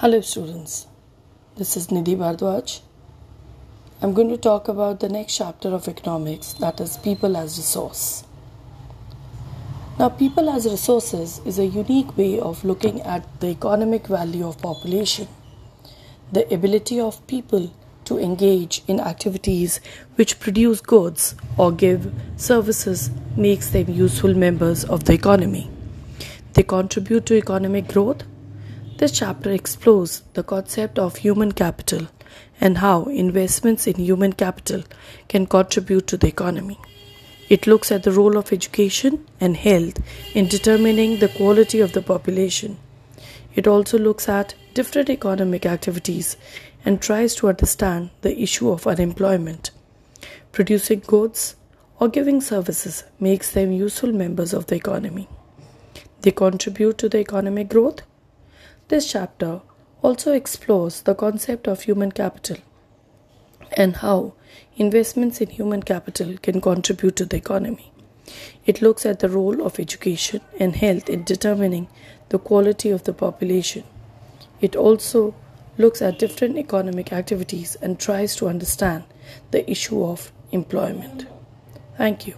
Hello, students. This is Nidhi Bhardwaj. I'm going to talk about the next chapter of economics that is people as resource. Now, people as resources is a unique way of looking at the economic value of population, the ability of people to engage in activities which produce goods or give services makes them useful members of the economy. They contribute to economic growth this chapter explores the concept of human capital and how investments in human capital can contribute to the economy. It looks at the role of education and health in determining the quality of the population. It also looks at different economic activities and tries to understand the issue of unemployment. Producing goods or giving services makes them useful members of the economy. They contribute to the economic growth this chapter also explores the concept of human capital and how investments in human capital can contribute to the economy. It looks at the role of education and health in determining the quality of the population. It also looks at different economic activities and tries to understand the issue of employment. Thank you.